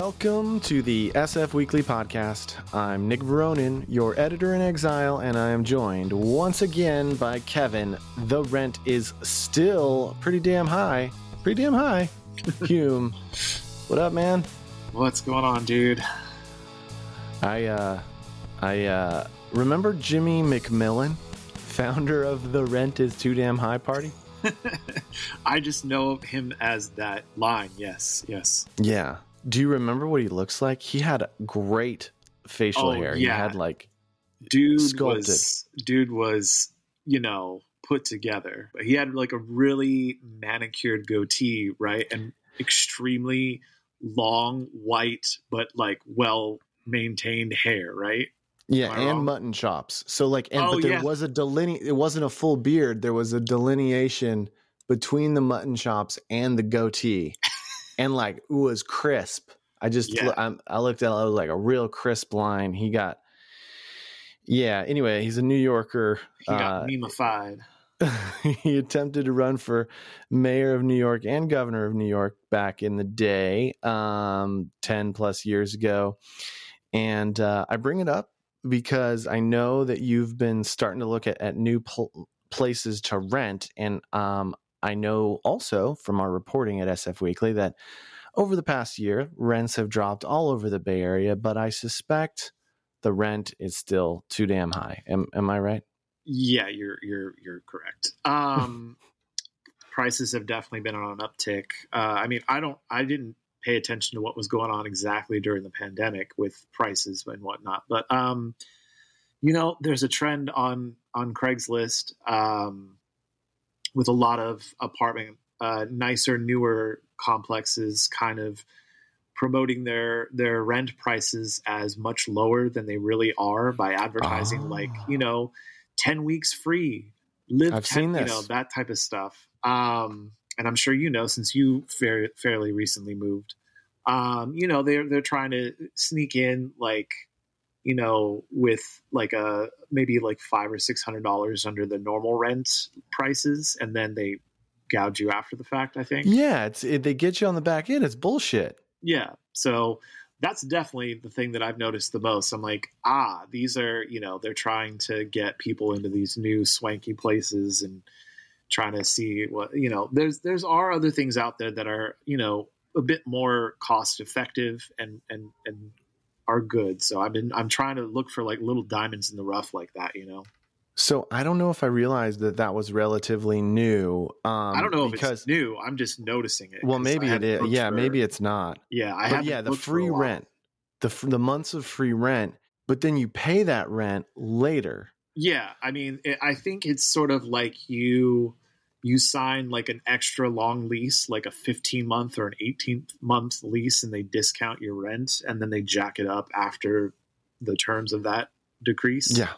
Welcome to the SF Weekly Podcast. I'm Nick Veronin, your editor in exile, and I am joined once again by Kevin. The rent is still pretty damn high. Pretty damn high. Hume. What up, man? What's going on, dude? I uh I uh remember Jimmy McMillan, founder of the Rent is Too Damn High party? I just know him as that line. Yes, yes. Yeah. Do you remember what he looks like? He had great facial Oh, hair. He had like Dude Sculpted. was dude was, you know, put together. He had like a really manicured goatee, right? And extremely long white but like well maintained hair, right? Yeah, and wrong? mutton chops. So like, and Oh, but there yeah. was a deline. It wasn't a full beard. There was a delineation between the mutton chops and the goatee, and like it was crisp. I just Yeah. I'm, I looked at it, it was like a real crisp line. He got. Yeah. Anyway, he's a New Yorker. He got Uh, he attempted to run for mayor of New York and governor of New York back in the day, um, 10 plus years ago. And uh, I bring it up because I know that you've been starting to look at, at new pl- places to rent. And um, I know also from our reporting at SF Weekly that over the past year, rents have dropped all over the Bay Area, but I suspect the rent is still too damn high. Am, am I right? Yeah, you're you're you're correct. Um, prices have definitely been on an uptick. Uh, I mean, I don't, I didn't pay attention to what was going on exactly during the pandemic with prices and whatnot, but um, you know, there's a trend on on Craigslist um, with a lot of apartment, uh, nicer, newer complexes, kind of promoting their their rent prices as much lower than they really are by advertising Ah. like you know 10 weeks free live I've 10 seen you know that type of stuff um and i'm sure you know since you fair, fairly recently moved um you know they're they're trying to sneak in like you know with like a maybe like five or six hundred dollars under the normal rent prices and then they gouge you after the fact i think Yeah, it's it, they get you on the back end. It's bullshit. yeah. So that's definitely the thing that I've noticed the most. I'm like, ah, these are, you know, they're trying to get people into these new swanky places and trying to see what, you know, there's there's are other things out there that are, you know, a bit more cost effective and and and are good. So I've been I'm trying to look for like little diamonds in the rough like that, you know. So I don't know if I realized that that was relatively new. Um, I don't know if because it's new. I'm just noticing it. Well, maybe it is. Yeah, for- maybe it's not. Yeah, I have yeah, the free rent, the the months of free rent, but then you pay that rent later. Yeah, I mean, it, I think it's sort of like you you sign like an extra long lease, like a 15 month or an 18 month lease, and they discount your rent, and then they jack it up after the terms of that decrease. Yeah,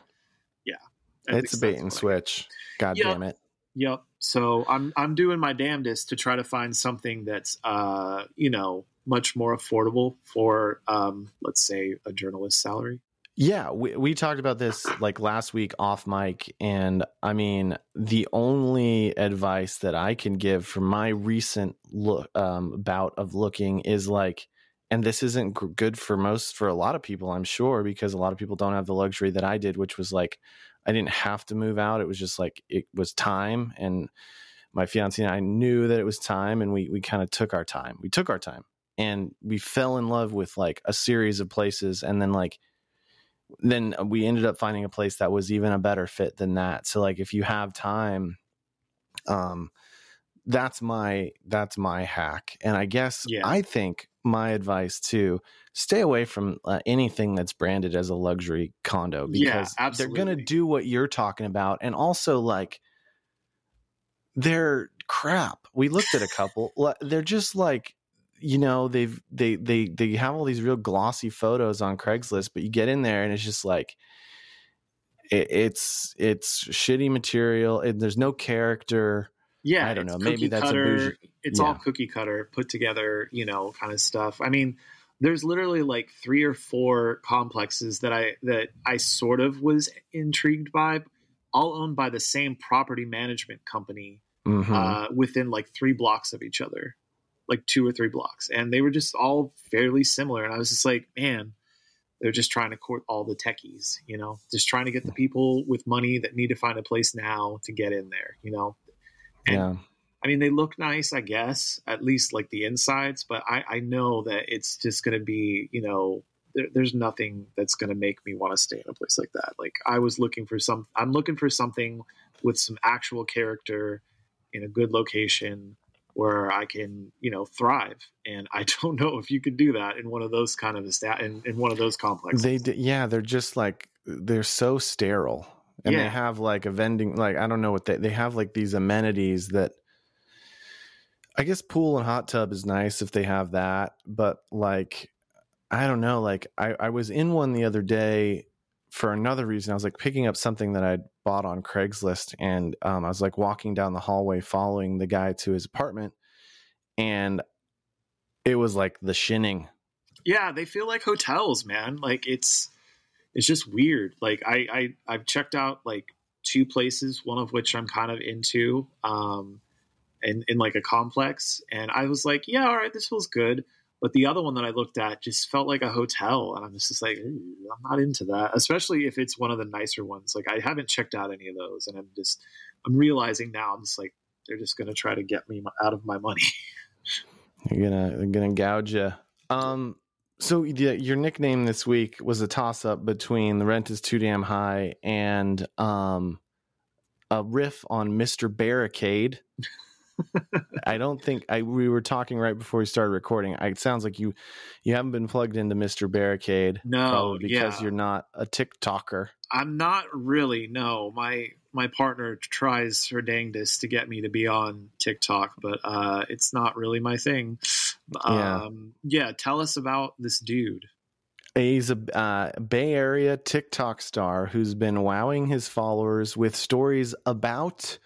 I it's a bait and switch. God Yeah. damn it. Yep. So I'm I'm doing my damnedest to try to find something that's uh you know much more affordable for um let's say a journalist salary. Yeah, we, we talked about this like last week off mic. And I mean, the only advice that I can give from my recent look, um, bout of looking is like, and this isn't good for most, for a lot of people, I'm sure, because a lot of people don't have the luxury that I did, which was like, I didn't have to move out. It was just like, it was time. And my fiance and I knew that it was time. And we, we kind of took our time. We took our time and we fell in love with like a series of places. And then like, then we ended up finding a place that was even a better fit than that. So like if you have time, um that's my that's my hack. And I guess Yeah. I think my advice too stay away from uh, anything that's branded as a luxury condo Yeah, because they're going to do what you're talking about and also like they're crap. We looked at a couple. They're just like you know they've they they they have all these real glossy photos on Craigslist, but you get in there and it's just like it, it's it's shitty material. And there's no character. Yeah, I don't know. Maybe that's a bougie- It's yeah. all cookie cutter, put together, you know, kind of stuff. I mean, there's literally like three or four complexes that I that I sort of was intrigued by, all owned by the same property management company Mhm. uh, within like three blocks of each other. Like two or three blocks, and they were just all fairly similar. And I was just like, man, they're just trying to court all the techies, you know, just trying to get the people with money that need to find a place now to get in there, you know. And, yeah. I mean, they look nice, I guess, at least like the insides, but I, I know that it's just going to be, you know, there, there's nothing that's going to make me want to stay in a place like that. Like I was looking for some, I'm looking for something with some actual character in a good location where I can, you know, thrive. And I don't know if you could do that in one of those kind of stat in, in one of those complexes. They, yeah, they're just like they're so sterile, and yeah. they have like a vending, like I don't know what they they have like these amenities that. I guess pool and hot tub is nice if they have that, but like I don't know, like I, I was in one the other day for another reason. I was like picking up something that I'd bought on Craigslist, and um, I was like walking down the hallway following the guy to his apartment, and it was like the Shining. Yeah, they feel like hotels, man. Like it's it's just weird. Like I, I I've checked out like two places, one of which I'm kind of into, um, in in like a complex, and I was like, yeah, all right, this feels good. But the other one that I looked at just felt like a hotel, and I'm just like, I'm not into that, especially if it's one of the nicer ones. Like I haven't checked out any of those, and I'm just I'm realizing now I'm just like they're just gonna try to get me out of my money. you're gonna they're gonna gouge you. Um, so the, your nickname this week was a toss up between the rent is too damn high and um a riff on Mr. Barricade. I don't think I we were talking right before we started recording. I, it sounds like you you haven't been plugged into Mr. Barricade. No, because yeah. you're not a TikToker. I'm not really. No, my my partner tries her dangest to get me to be on TikTok, but uh, it's not really my thing. Yeah. Um, yeah. Tell us about this dude. He's a uh, Bay Area TikTok star who's been wowing his followers with stories about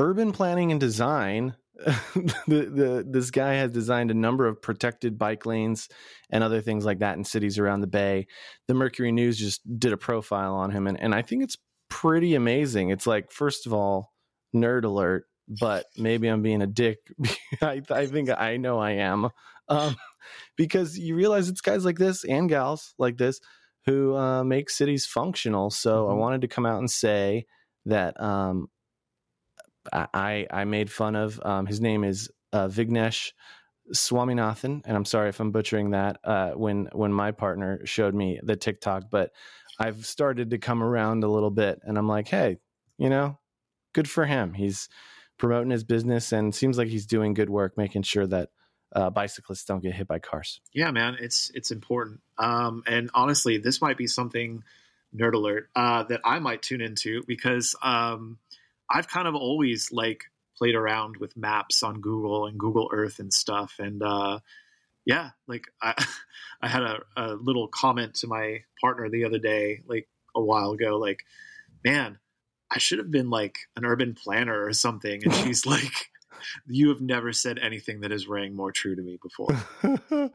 urban planning and design the, the this guy has designed a number of protected bike lanes and other things like that in cities around the bay. The mercury news just did a profile on him and, and i think it's pretty amazing. It's like first of all nerd alert but maybe i'm being a dick. I, I think i know i am. Um, because you realize it's guys like this and gals like this who uh, make cities functional. So mm-hmm. i wanted to come out and say that um, I I made fun of. Um, his name is uh, Vignesh Swaminathan, and I'm sorry if I'm butchering that. Uh, when when my partner showed me the TikTok, but I've started to come around a little bit, and I'm like, hey, you know, good for him. He's promoting his business, and seems like he's doing good work, making sure that uh, bicyclists don't get hit by cars. Yeah, man, it's it's important. Um, and honestly, this might be something nerd alert uh, that I might tune into because um, I've kind of always like played around with maps on Google and Google Earth and stuff. And uh, yeah, like I, I had a, a little comment to my partner the other day, like a while ago, like, man, I should have been like an urban planner or something. And she's like, you have never said anything that has rang more true to me before.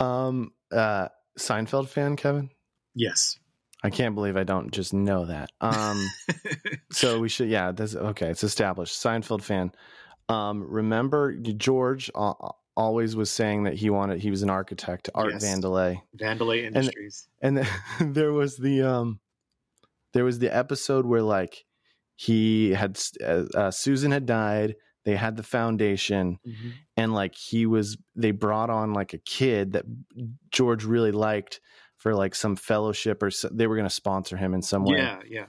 um, uh, Seinfeld fan, Kevin? Yes. I can't believe I don't just know that. Um, so we should, yeah, that's okay. It's established. Seinfeld fan. Um, remember George uh, always was saying that he wanted, he was an architect, Art yes. Vandelay. Vandelay Industries. And, and there was the, um, there was the episode where like he had, uh, uh, Susan had died. They had the foundation mm-hmm. and like he was, they brought on like a kid that George really liked for like some fellowship or so, they were going to sponsor him in some way. Yeah, yeah.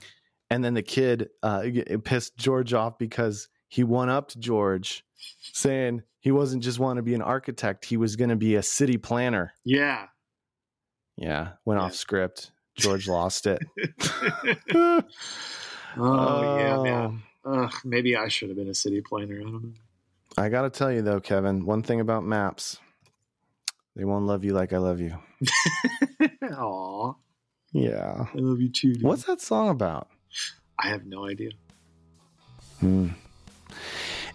And then the kid uh, it pissed George off because he went up to George saying he wasn't just want to be an architect, he was going to be a city planner. Yeah. Yeah, went yeah. off script. George lost it. oh, oh, yeah, man. Ugh, maybe I should have been a city planner. I don't know. I got to tell you though, Kevin, one thing about maps. They won't love you like I love you. Aw. Yeah. I love you too. Dude. What's that song about? I have no idea. Hmm.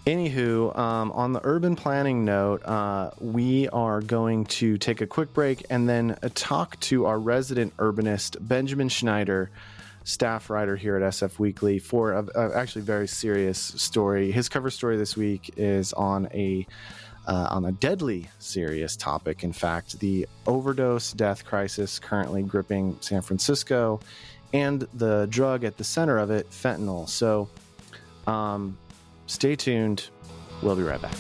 Anywho, um, on the urban planning note, uh, we are going to take a quick break and then uh, talk to our resident urbanist, Benjamin Schneider, staff writer here at SF Weekly, for a, a actually very serious story. His cover story this week is on a uh, on a deadly serious topic. In fact, the overdose death crisis currently gripping San Francisco and the drug at the center of it, fentanyl. So um, stay tuned. We'll be right back.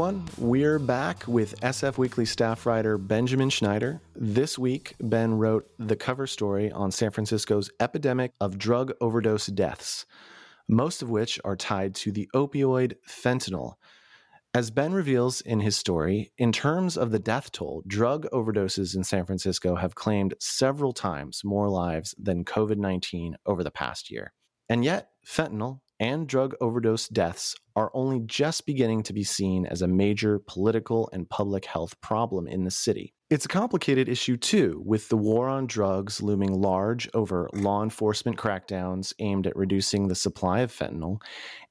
Everyone, we're back with SF Weekly staff writer Benjamin Schneider. This week, Ben wrote the cover story on San Francisco's epidemic of drug overdose deaths, most of which are tied to the opioid fentanyl. As Ben reveals in his story, in terms of the death toll, drug overdoses in San Francisco have claimed several times more lives than COVID 19 over the past year. And yet, fentanyl and drug overdose deaths are only just beginning to be seen as a major political and public health problem in the city. It's a complicated issue, too, with the war on drugs looming large over law enforcement crackdowns aimed at reducing the supply of fentanyl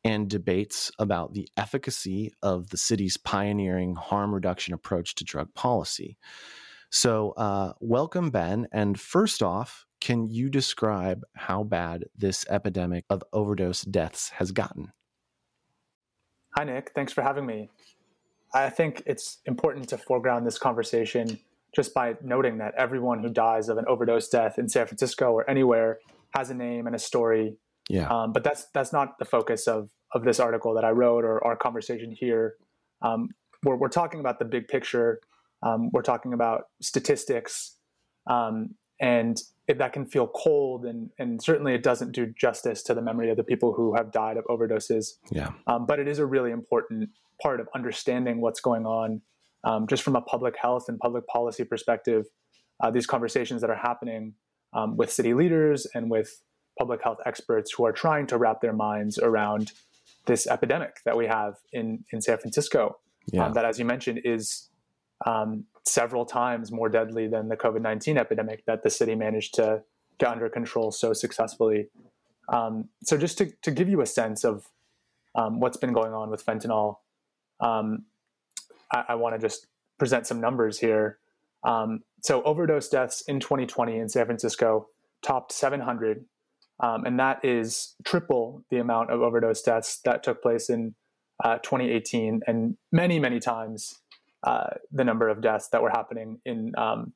and debates about the efficacy of the city's pioneering harm reduction approach to drug policy. So, uh, welcome, Ben. And first off, can you describe how bad this epidemic of overdose deaths has gotten? Hi, Nick. Thanks for having me. I think it's important to foreground this conversation just by noting that everyone who dies of an overdose death in San Francisco or anywhere has a name and a story. Yeah. Um, but that's that's not the focus of of this article that I wrote or our conversation here. Um, we're, we're talking about the big picture. Um, we're talking about statistics, um, and that can feel cold and and certainly it doesn't do justice to the memory of the people who have died of overdoses. Yeah. Um, but it is a really important part of understanding what's going on, um, just from a public health and public policy perspective. Uh, these conversations that are happening um, with city leaders and with public health experts who are trying to wrap their minds around this epidemic that we have in in San Francisco. Yeah. Um, that, as you mentioned, is um, several times more deadly than the COVID 19 epidemic that the city managed to get under control so successfully. Um, so, just to, to give you a sense of um, what's been going on with fentanyl, um, I, I want to just present some numbers here. Um, so, overdose deaths in 2020 in San Francisco topped 700, um, and that is triple the amount of overdose deaths that took place in uh, 2018 and many, many times uh, the number of deaths that were happening in um,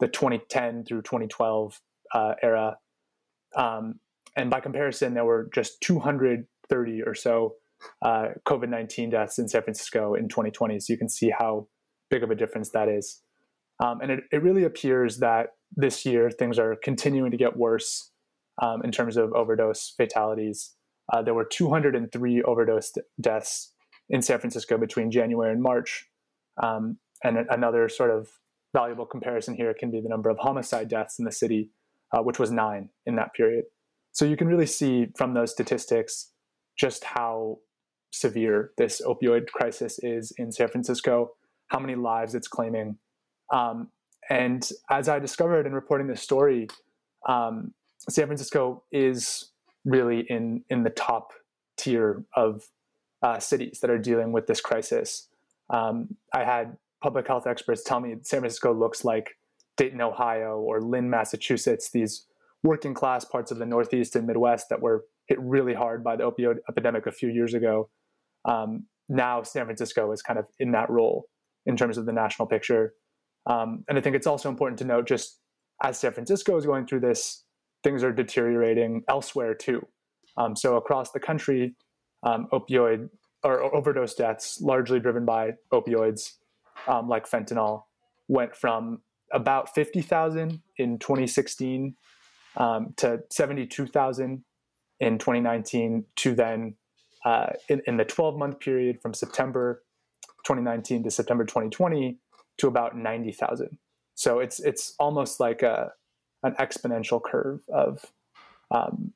the 2010 through 2012 uh, era. Um, and by comparison, there were just 230 or so uh, COVID 19 deaths in San Francisco in 2020. So you can see how big of a difference that is. Um, and it, it, really appears that this year things are continuing to get worse um, in terms of overdose fatalities. Uh, there were 203 overdose deaths in San Francisco between January and March, um, and another sort of valuable comparison here can be the number of homicide deaths in the city, uh, which was nine in that period. So you can really see from those statistics just how severe this opioid crisis is in San Francisco, how many lives it's claiming. Um, and as I discovered in reporting this story, um, San Francisco is really in in the top tier of uh, cities that are dealing with this crisis. Um, I had public health experts tell me San Francisco looks like Dayton, Ohio, or Lynn, Massachusetts, these working class parts of the Northeast and Midwest that were hit really hard by the opioid epidemic a few years ago. Um, now San Francisco is kind of in that role in terms of the national picture. Um, and I think it's also important to note just as San Francisco is going through this, things are deteriorating elsewhere too. Um, so across the country, um, opioid or overdose deaths, largely driven by opioids um, like fentanyl, went from about 50,000 in 2016 um, to 72,000 in 2019 to then uh, in, in, the 12 month period from September 2019 to September 2020 to about 90,000. So it's it's almost like a an exponential curve of um,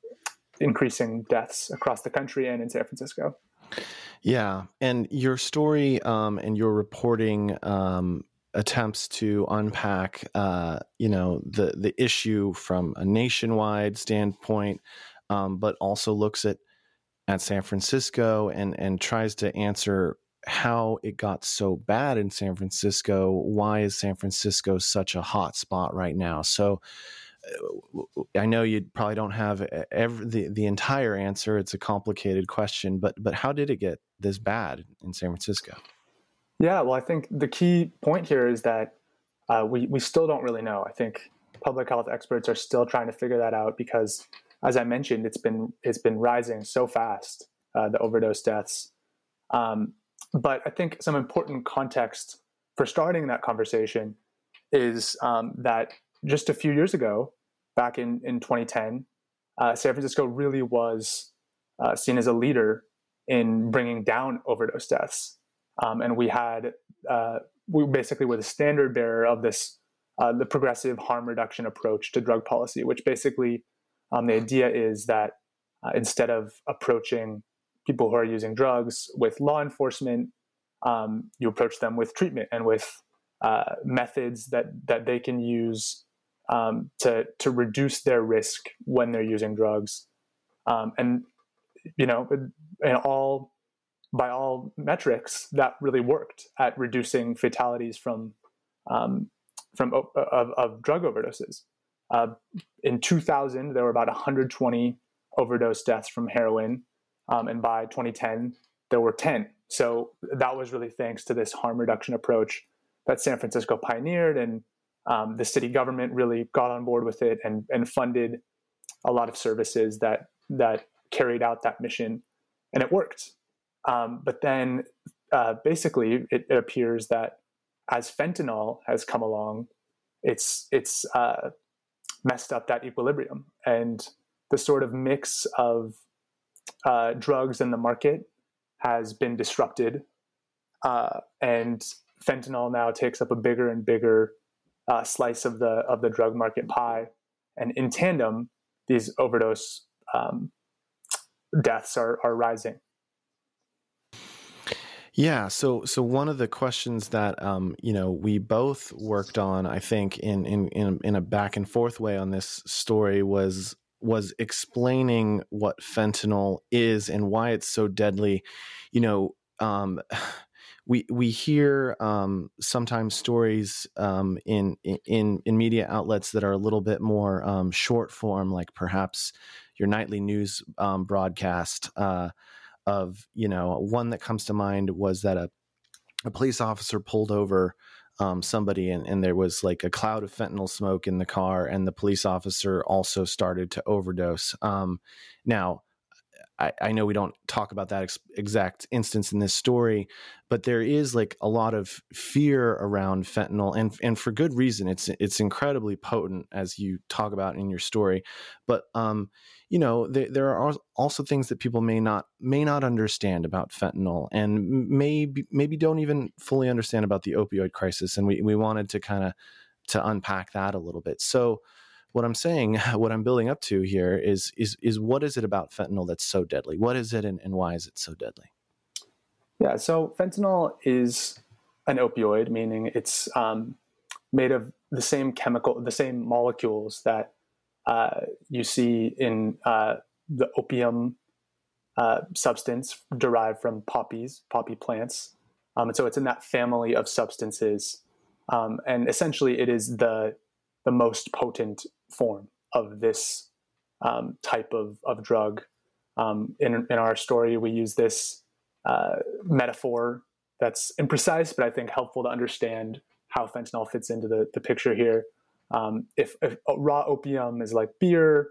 increasing deaths across the country and in San Francisco. Yeah, and your story um, and your reporting um, attempts to unpack, uh, you know, the the issue from a nationwide standpoint, um, but also looks at at San Francisco and and tries to answer how it got so bad in San Francisco. Why is San Francisco such a hot spot right now? So. I know you probably don't have every, the the entire answer. It's a complicated question, but but how did it get this bad in San Francisco? Yeah, well, I think the key point here is that uh, we we still don't really know. I think public health experts are still trying to figure that out because, as I mentioned, it's been it's been rising so fast uh, the overdose deaths. Um, but I think some important context for starting that conversation is um, that just a few years ago, back in in 2010, uh, San Francisco really was uh, seen as a leader in bringing down overdose deaths. Um, and we had, uh, we basically were the standard bearer of this, uh, the progressive harm reduction approach to drug policy, which basically um, the idea is that uh, instead of approaching people who are using drugs with law enforcement, um, you approach them with treatment and with uh, methods that that they can use um, to to reduce their risk when they're using drugs. Um, and you know, in all by all metrics, that really worked at reducing fatalities from um, from of, of, drug overdoses. Uh, in 2000, there were about 120 overdose deaths from heroin, um, and by 2010, there were 10. So that was really thanks to this harm reduction approach that San Francisco pioneered, and um, the city government really got on board with it and, and funded a lot of services that that carried out that mission, and it worked. Um, but then uh, basically, it, it, appears that as fentanyl has come along, it's it's uh, messed up that equilibrium, and the sort of mix of uh, drugs in the market has been disrupted, uh, and fentanyl now takes up a bigger and bigger uh, slice of the of the drug market pie, and in tandem, these overdose um, deaths are are rising. Yeah, so so one of the questions that um, you know we both worked on, I think, in in in, in a back and forth way on this story was was explaining what fentanyl is and why it's so deadly. You know, um, we we hear um, sometimes stories um, in in in media outlets that are a little bit more um, short form, like perhaps your nightly news um, broadcast. Uh, of you know one that comes to mind was that a, a police officer pulled over um, somebody and, and there was like a cloud of fentanyl smoke in the car and the police officer also started to overdose um, now I, I, know we don't talk about that ex- exact instance in this story, but there is like a lot of fear around fentanyl, and and for good reason. It's it's incredibly potent, as you talk about in your story. But um, you know, there, there are also things that people may not may not understand about fentanyl, and maybe maybe don't even fully understand about the opioid crisis. And we we wanted to kind of to unpack that a little bit. So what I'm saying, what I'm building up to here is is is what is it about fentanyl that's so deadly? What is it and, and why is it so deadly? Yeah, so fentanyl is an opioid, meaning it's um, made of the same chemical, the same molecules that uh, you see in uh, the opium uh, substance derived from poppies, poppy plants. Um, and so it's in that family of substances. Um, and essentially, it is the the most potent form of this um, type of, of drug. Um, in, in our story, we use this uh, metaphor that's imprecise, but I think helpful to understand how fentanyl fits into the, the picture here. Um, if, if, raw opium is like beer,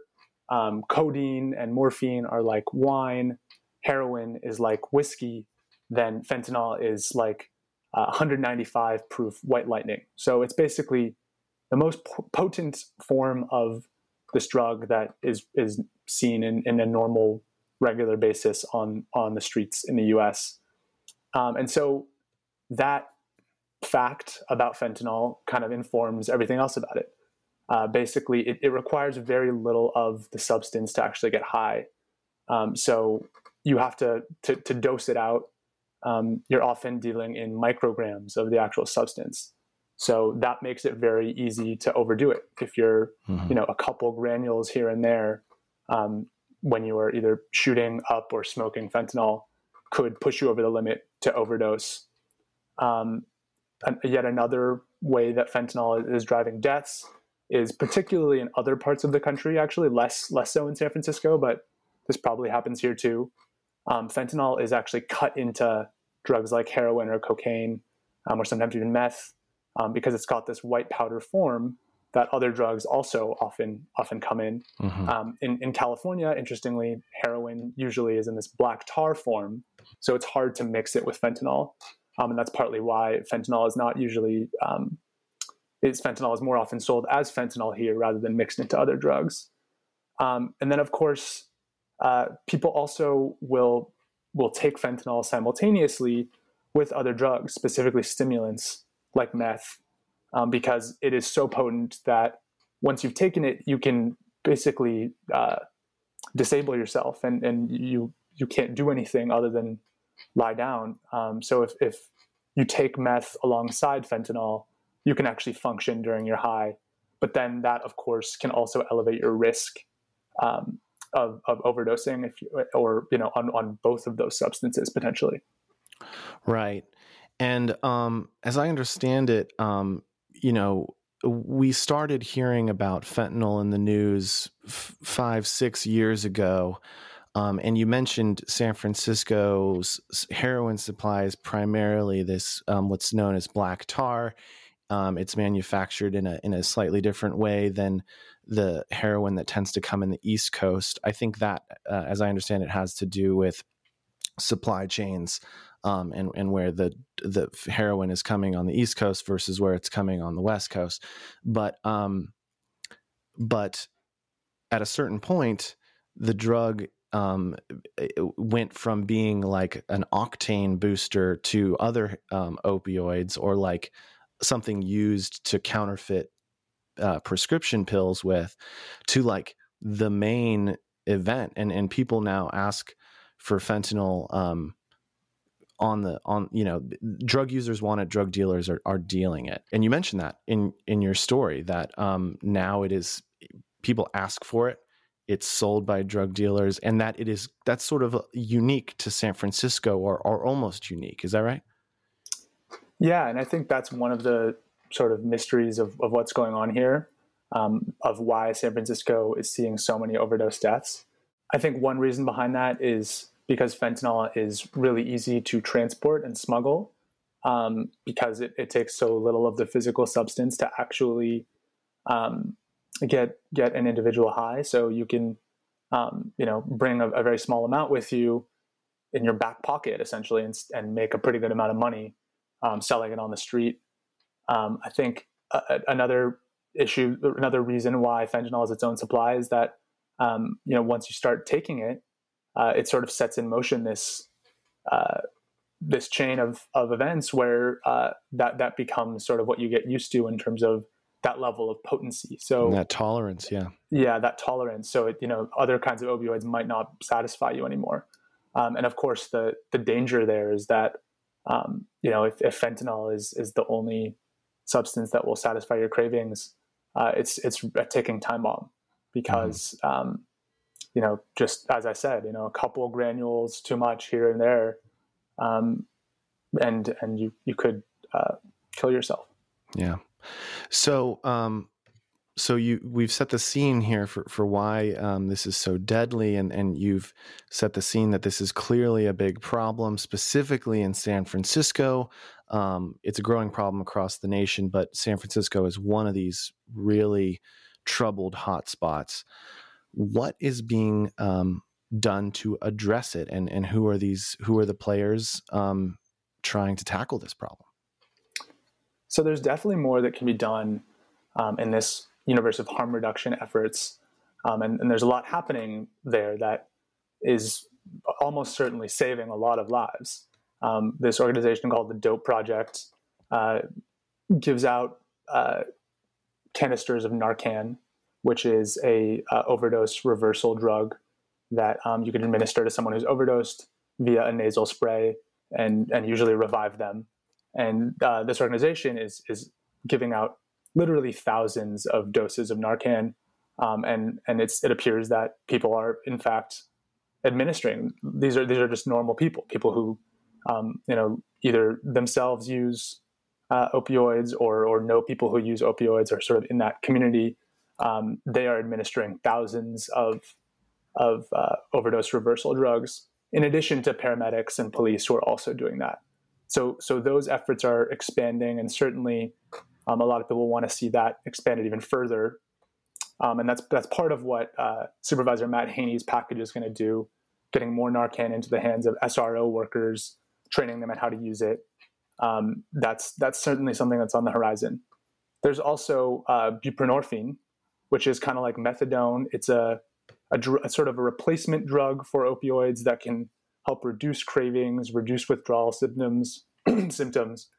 um, codeine and morphine are like wine, heroin is like whiskey, then fentanyl is like uh, 195 proof white lightning. So it's basically the most potent form of this drug that is is seen in, in a normal regular basis on on the streets in the U.S. Um, and so that fact about fentanyl kind of informs everything else about it. Uh, basically, it, it, requires very little of the substance to actually get high. Um, so you have to, to, to dose it out. Um, you're often dealing in micrograms of the actual substance. So that makes it very easy to overdo it. If you're, mm-hmm. you know, a couple granules here and there, um, when you are either shooting up or smoking fentanyl, could push you over the limit to overdose. Um, yet another way that fentanyl is driving deaths is particularly in other parts of the country. Actually, less less so in San Francisco, but this probably happens here too. Um, fentanyl is actually cut into drugs like heroin or cocaine, um, or sometimes even meth, um, because it's got this white powder form that other drugs also often often come in. Mm-hmm. Um, in. in California, interestingly, heroin usually is in this black tar form, so it's hard to mix it with fentanyl, um, and that's partly why fentanyl is not usually um, is fentanyl is more often sold as fentanyl here rather than mixed into other drugs. Um, and then, of course, uh, people also will will take fentanyl simultaneously with other drugs, specifically stimulants like meth, um, because it is so potent that once you've taken it, you can basically uh, disable yourself, and and you you can't do anything other than lie down. Um, so if if you take meth alongside fentanyl, you can actually function during your high. But then that, of course, can also elevate your risk um, of, of overdosing if you, or you know on, on both of those substances potentially. Right. And um, as I understand it, um, you know, we started hearing about fentanyl in the news f- five, six years ago. Um, and you mentioned San Francisco's heroin supply is primarily this, um, what's known as black tar. Um, it's manufactured in a in a slightly different way than the heroin that tends to come in the East Coast. I think that, uh, as I understand it, has to do with supply chains um, and and where the the heroin is coming on the East Coast versus where it's coming on the West Coast. But um, but at a certain point, the drug um, went from being like an octane booster to other um, opioids or like something used to counterfeit uh, prescription pills with to like the main event and and people now ask for fentanyl um, on the on you know drug users want it drug dealers are, are dealing it. And you mentioned that in in your story that um, now it is people ask for it it's sold by drug dealers and that it is that's sort of unique to san francisco or, or almost unique. Is that right? Yeah, and I think that's one of the sort of mysteries of, of what's going on here, um, of why San Francisco is seeing so many overdose deaths. I think one reason behind that is because fentanyl is really easy to transport and smuggle um, because it, it, takes so little of the physical substance to actually um, get get an individual high. So you can, um, you know, bring a, a, very small amount with you in your back pocket essentially and, and make a pretty good amount of money um, selling it on the street. Um, I think uh, another issue, another reason why fentanyl has its own supply is that um, you know once you start taking it, uh, it sort of sets in motion this uh, this chain of of events where uh, that that becomes sort of what you get used to in terms of that level of potency. So and that tolerance, yeah, yeah, that tolerance. So it, you know, other kinds of opioids might not satisfy you anymore. Um, and of course, the the danger there is that um, you know, if, if, fentanyl is is the only substance that will satisfy your cravings, uh, it's it's a ticking time bomb because mm. um, you know, just as I said, you know, a couple granules too much here and there, um, and and you you could uh, kill yourself. Yeah. So um, so you we've set the scene here for for why um, this is so deadly, and and you've set the scene that this is clearly a big problem, specifically in San Francisco. Um, it's a growing problem across the nation, but San Francisco is one of these really troubled hotspots. What is being um, done to address it, and and who are these? Who are the players um, trying to tackle this problem? So there's definitely more that can be done um, in this universe of harm reduction efforts. Um, and, and, there's a lot happening there that is almost certainly saving a lot of lives. Um, this organization called the Dope Project uh, gives out uh, canisters of Narcan, which is a uh, overdose reversal drug that um, you can administer to someone who's overdosed via a nasal spray and and usually revive them. And uh, this organization is is giving out literally thousands of doses of Narcan, um, and and it's it appears that people are in fact administering these are these are just normal people, people who um, you know either themselves use uh, opioids or or know people who use opioids or sort of in that community. Um, they are administering thousands of of uh, overdose reversal drugs, in addition to paramedics and police who are also doing that. So so those efforts are expanding, and certainly um, a lot of people want to see that expanded even further. Um, and that's that's part of what uh, Supervisor Matt Haney's package is going to do, getting more Narcan into the hands of SRO workers, training them on how to use it. Um, that's that's certainly something that's on the horizon. There's also uh, buprenorphine, which is kind of like methadone. It's a, a, dr- a sort of a replacement drug for opioids that can help reduce cravings, reduce withdrawal symptoms, symptoms,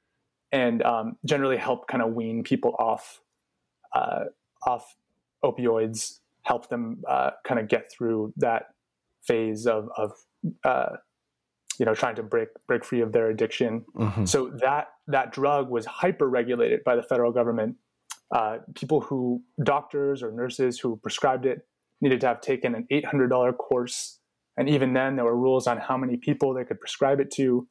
and um, generally help kind of wean people off uh, off opioids, help them uh, kind of get through that phase of, of uh, you know trying to break break free of their addiction. Mm-hmm. So that that drug was hyper regulated by the federal government. Uh, people who doctors or nurses who prescribed it needed to have taken an eight hundred dollar course, and even then there were rules on how many people they could prescribe it to.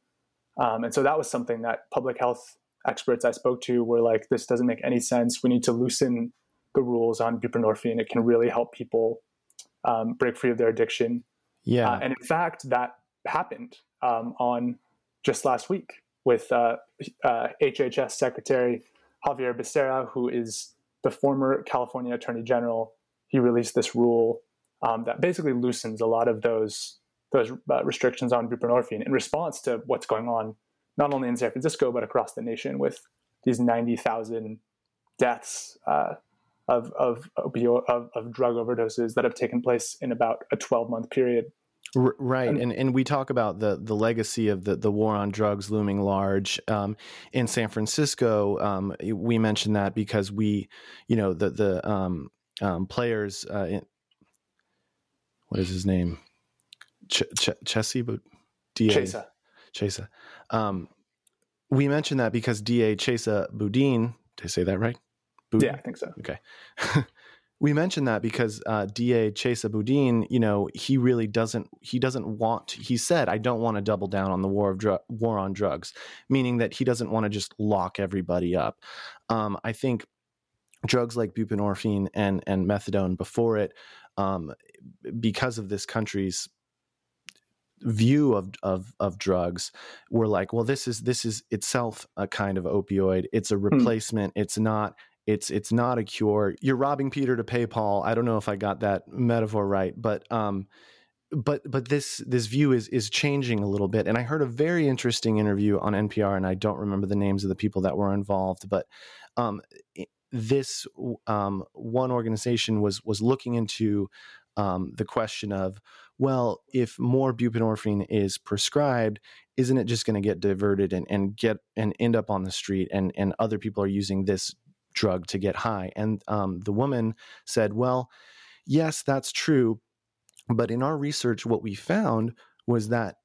Um, and so that was something that public health experts I spoke to were like, this doesn't make any sense. We need to loosen the rules on buprenorphine. It can really help people um, break free of their addiction. Yeah. Uh, and in fact, that happened um, on just last week with uh, uh, HHS Secretary Xavier Becerra, who is the former California Attorney General. He released this rule um, that basically loosens a lot of those those uh, restrictions on buprenorphine in response to what's going on not only in San Francisco but across the nation with these 90,000 deaths uh, of of, of of drug overdoses that have taken place in about a 12 month period. Right, and, and and we talk about the the legacy of the the war on drugs looming large um, in San Francisco. Um, we mentioned that because we, you know, the the um, um players. Uh, in, what is his name? Ch- Ch- Chessie, but DA Chesa. Chesa. Um, we mentioned that because DA Chesa Boudin, did I say that right? Boudin? Yeah, I think so. Okay. we mentioned that because uh, DA Chesa Boudin, you know, he really doesn't he doesn't want. He said, "I don't want to double down on the war of war on drugs," meaning that he doesn't want to just lock everybody up. Um, I think drugs like buprenorphine and and methadone before it, um, because of this country's view of, of of drugs were like well this is this is itself a kind of opioid it's a hmm. replacement it's not it's it's not a cure. You're robbing peter to pay paul. I don't know if i got that metaphor right but um but but this this view is is changing a little bit. And i heard a very interesting interview on npr and i don't remember the names of the people that were involved but um this um, one organization was was looking into um, the question of well, if more buprenorphine is prescribed, isn't it just going to get diverted and, and get and end up on the street and, and other people are using this drug to get high? And um, the woman said, well, yes, that's true. But in our research, what we found was that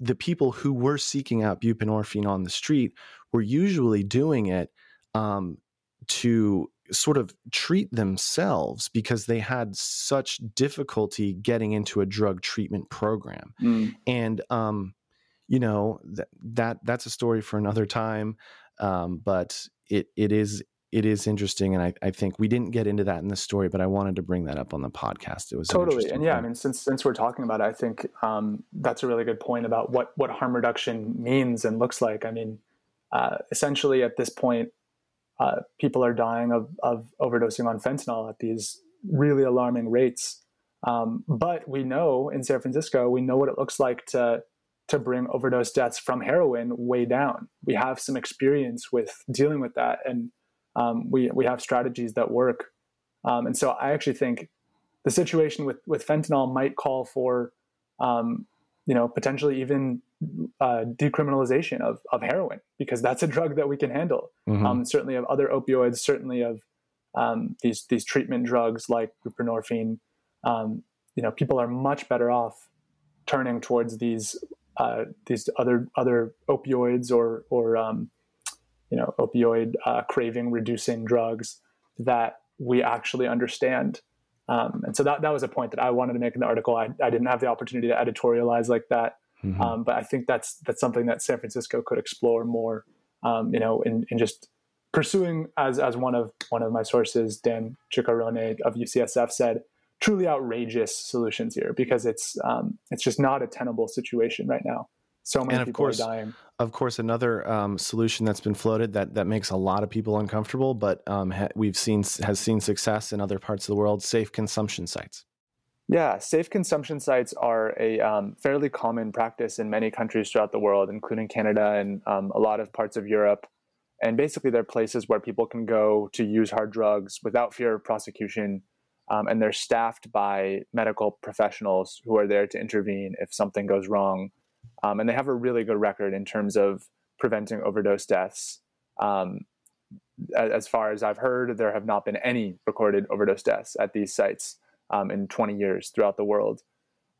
the people who were seeking out buprenorphine on the street were usually doing it um, to sort of treat themselves because they had such difficulty getting into a drug treatment program. Mm. And um, you know that that that's a story for another time. Um, but it it is it is interesting, and I, I think we didn't get into that in the story, but I wanted to bring that up on the podcast. It was totally, and yeah, point. I mean, since since we're talking about it, I think um, that's a really good point about what what harm reduction means and looks like. I mean, uh, essentially, at this point, uh, people are dying of, of overdosing on fentanyl at these really alarming rates. Um, but we know in San Francisco, we know what it looks like to to bring overdose deaths from heroin way down. We have some experience with dealing with that, and um, we we have strategies that work. Um, and so I actually think the situation with with fentanyl might call for, um, you know, potentially even uh, decriminalization of, of heroin because that's a drug that we can handle. Mm-hmm. Um, certainly of other opioids, certainly of um, these these treatment drugs like buprenorphine. Um, you know people are much better off turning towards these uh, these other other opioids or or um, you know opioid uh, craving reducing drugs that we actually understand. Um, and so that that was a point that I wanted to make in the article. I, I didn't have the opportunity to editorialize like that, mm-hmm. um, but I think that's that's something that San Francisco could explore more. Um, you know, in, in just pursuing as as one of one of my sources, Dan Ciccarone of UCSF said, truly outrageous solutions here because it's um, it's just not a tenable situation right now. So many people course, are dying. Of course, another um, solution that's been floated that that makes a lot of people uncomfortable, but um, ha- we've seen has seen success in other parts of the world. Safe consumption sites. Yeah, safe consumption sites are a um, fairly common practice in many countries throughout the world, including Canada and um, a lot of parts of Europe. And basically, they're places where people can go to use hard drugs without fear of prosecution um, and they're staffed by medical professionals who are there to intervene if something goes wrong. Um, and they have a really good record in terms of preventing overdose deaths. Um, as far as I've heard, there have not been any recorded overdose deaths at these sites um, in 20 years throughout the world.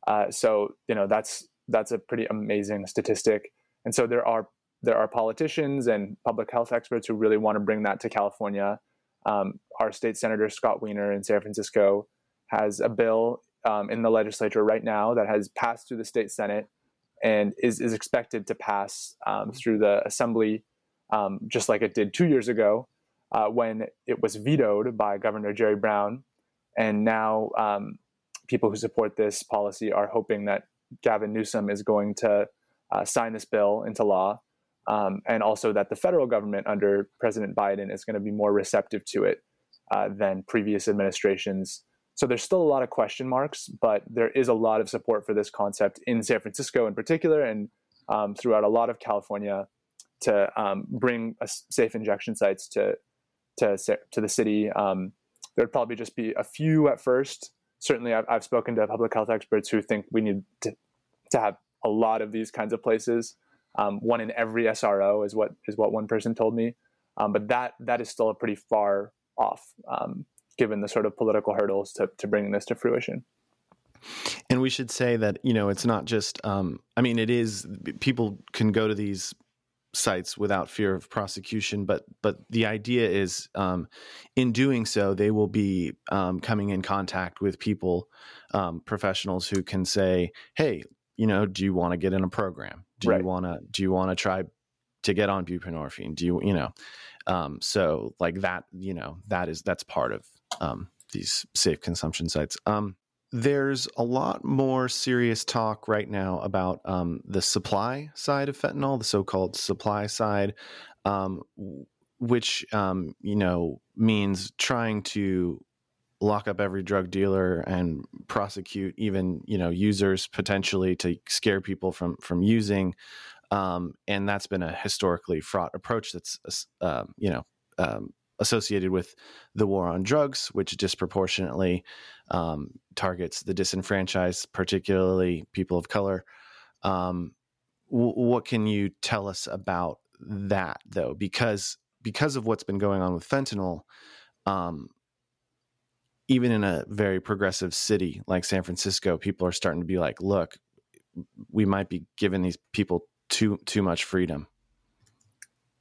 Uh, so you know that's that's a pretty amazing statistic. And so there are there are politicians and public health experts who really want to bring that to California. Um, our state senator Scott Wiener in San Francisco has a bill um, in the legislature right now that has passed through the state senate and is, is expected to pass um, through the assembly, um, just like it did two years ago uh, when it was vetoed by Governor Jerry Brown. And now um, people who support this policy are hoping that Gavin Newsom is going to uh, sign this bill into law um, and also that the federal government under President Biden is going to be more receptive to it uh, than previous administrations. So there's still a lot of question marks, but there is a lot of support for this concept in San Francisco in particular, and um, throughout a lot of California to um, bring safe injection sites to to to the city. Um, there'd probably just be a few at first. Certainly, I've, I've spoken to public health experts who think we need to, to have a lot of these kinds of places um, one in every SRO is what is what one person told me, um, but that that is still a pretty far off, um, given the sort of political hurdles to to bringing this to fruition. And we should say that you know it's not just. Um, I mean, it is people can go to these sites without fear of prosecution, but but the idea is, um, in doing so, they will be um, coming in contact with people, professionals who can say, "Hey, you know, do you want to get in a program? Do right. you want to do you want to try to get on buprenorphine? Do you you know? Um, so like that, you know, that is that's part of um, these safe consumption sites. Um, there's a lot more serious talk right now about um, the supply side of fentanyl, the so-called supply side, um, which um, you know means trying to lock up every drug dealer and prosecute even you know users potentially to scare people from from using um, and that's been a historically fraught approach that's uh, you know um, associated with the war on drugs which disproportionately um, targets the disenfranchised particularly people of color um, w- what can you tell us about that though because because of what's been going on with fentanyl um, even in a very progressive city like San Francisco, people are starting to be like, look, we might be giving these people too too much freedom.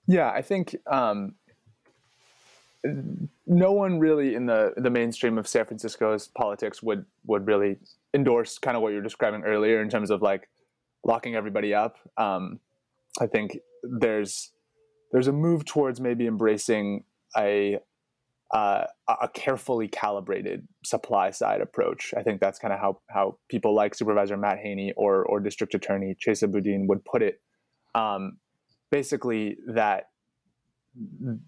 Yeah, I think um, no one really in the the mainstream of San Francisco's politics would would really endorse kind of what you're describing earlier in terms of like locking everybody up. Um, I think there's there's a move towards maybe embracing a uh, a carefully calibrated supply side approach. I think that's kind of how how people like Supervisor Matt Haney or or District Attorney Chesa Boudin would put it. Um, basically, that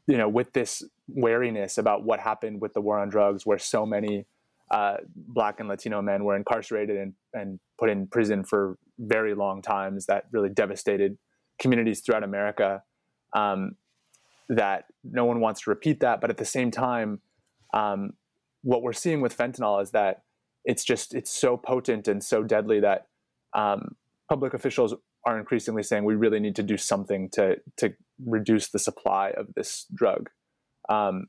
you know, with this wariness about what happened with the war on drugs, where so many uh, Black and Latino men were incarcerated and and put in prison for very long times, that really devastated communities throughout America. Um, that no one wants to repeat that. But at the same time, um, what we're seeing with fentanyl is that it's just it's so potent and so deadly that um, public officials are increasingly saying we really need to do something to to reduce the supply of this drug. Um,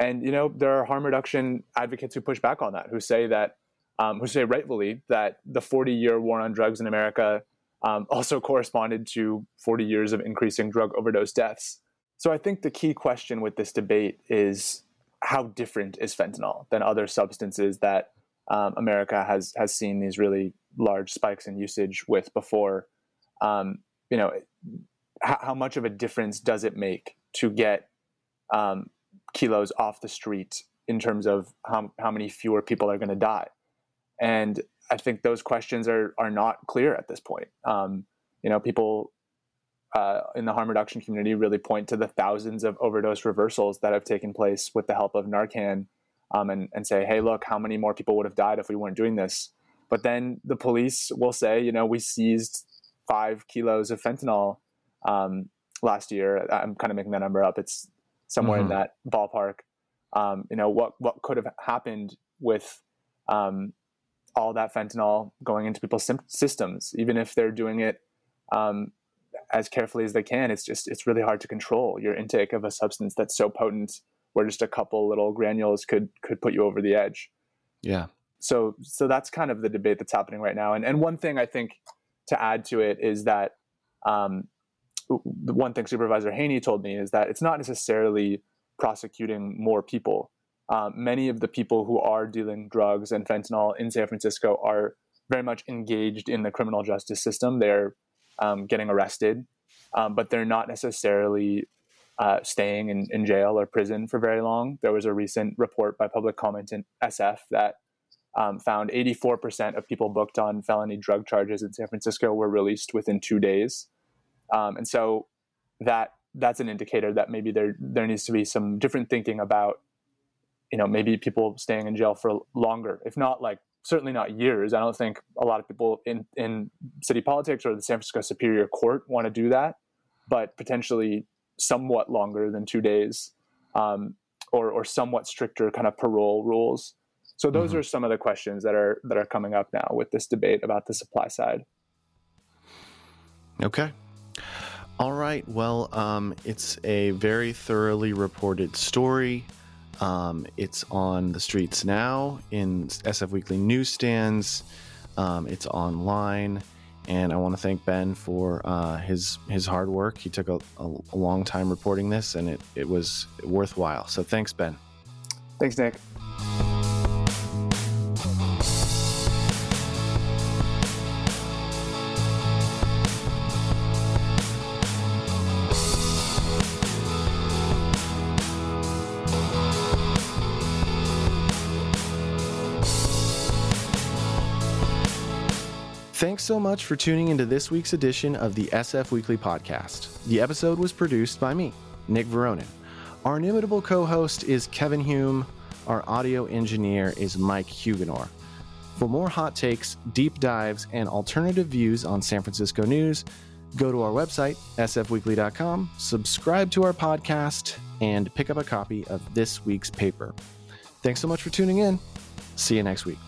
and you know there are harm reduction advocates who push back on that, who say that um, who say rightfully that the 40 year war on drugs in America um, also corresponded to 40 years of increasing drug overdose deaths. So I think the key question with this debate is how different is fentanyl than other substances that um, America has has seen these really large spikes in usage with before. Um, you know, how, how, much of a difference does it make to get um, kilos off the street in terms of how, how many fewer people are going to die? And I think those questions are are not clear at this point. Um, you know, people uh, in the harm reduction community really point to the thousands of overdose reversals that have taken place with the help of Narcan, um, and and say, hey, look, how many more people would have died if we weren't doing this? But then the police will say, you know, we seized five kilos of fentanyl um, last year. I'm kind of making that number up. It's somewhere mm-hmm. in that ballpark. Um, you know, what what could have happened with um, all that fentanyl going into people's systems, even if they're doing it um, as carefully as they can. It's just it's really hard to control your intake of a substance that's so potent, where just a couple little granules could could put you over the edge. Yeah. So so that's kind of the debate that's happening right now. And and one thing I think to add to it is that um, the one thing Supervisor Haney told me is that it's not necessarily prosecuting more people um, many of the people who are dealing drugs and fentanyl in San Francisco are very much engaged in the criminal justice system. They're um, getting arrested, um, but they're not necessarily uh, staying in, in, jail or prison for very long. There was a recent report by Public Comment in SF that um, found 84% of people booked on felony drug charges in San Francisco were released within two days. Um, and so that that's an indicator that maybe there there needs to be some different thinking about you know maybe people staying in jail for longer if not like certainly not years. I don't think a lot of people in in city politics or the san francisco superior court want to do that but potentially somewhat longer than two days um, or or somewhat stricter kind of parole rules. So those mm-hmm. are some of the questions that are that are coming up now with this debate about the supply side. Okay all right well um, it's a very thoroughly reported story um, it's on the streets now in SF Weekly newsstands. Um, it's online, and I want to thank Ben for uh, his his hard work. He took a, a, a long time reporting this, and it, it was worthwhile. So thanks, Ben. Thanks, Nick. Thanks so much for tuning into this week's edition of the SF Weekly Podcast. The episode was produced by me, Nick Veronin. Our inimitable co host is Kevin Hume. Our audio engineer is Mike Huguenor. For more hot takes, deep dives, and alternative views on San Francisco news, go to our website, sfweekly.com, subscribe to our podcast, and pick up a copy of this week's paper. Thanks so much for tuning in. See you next week.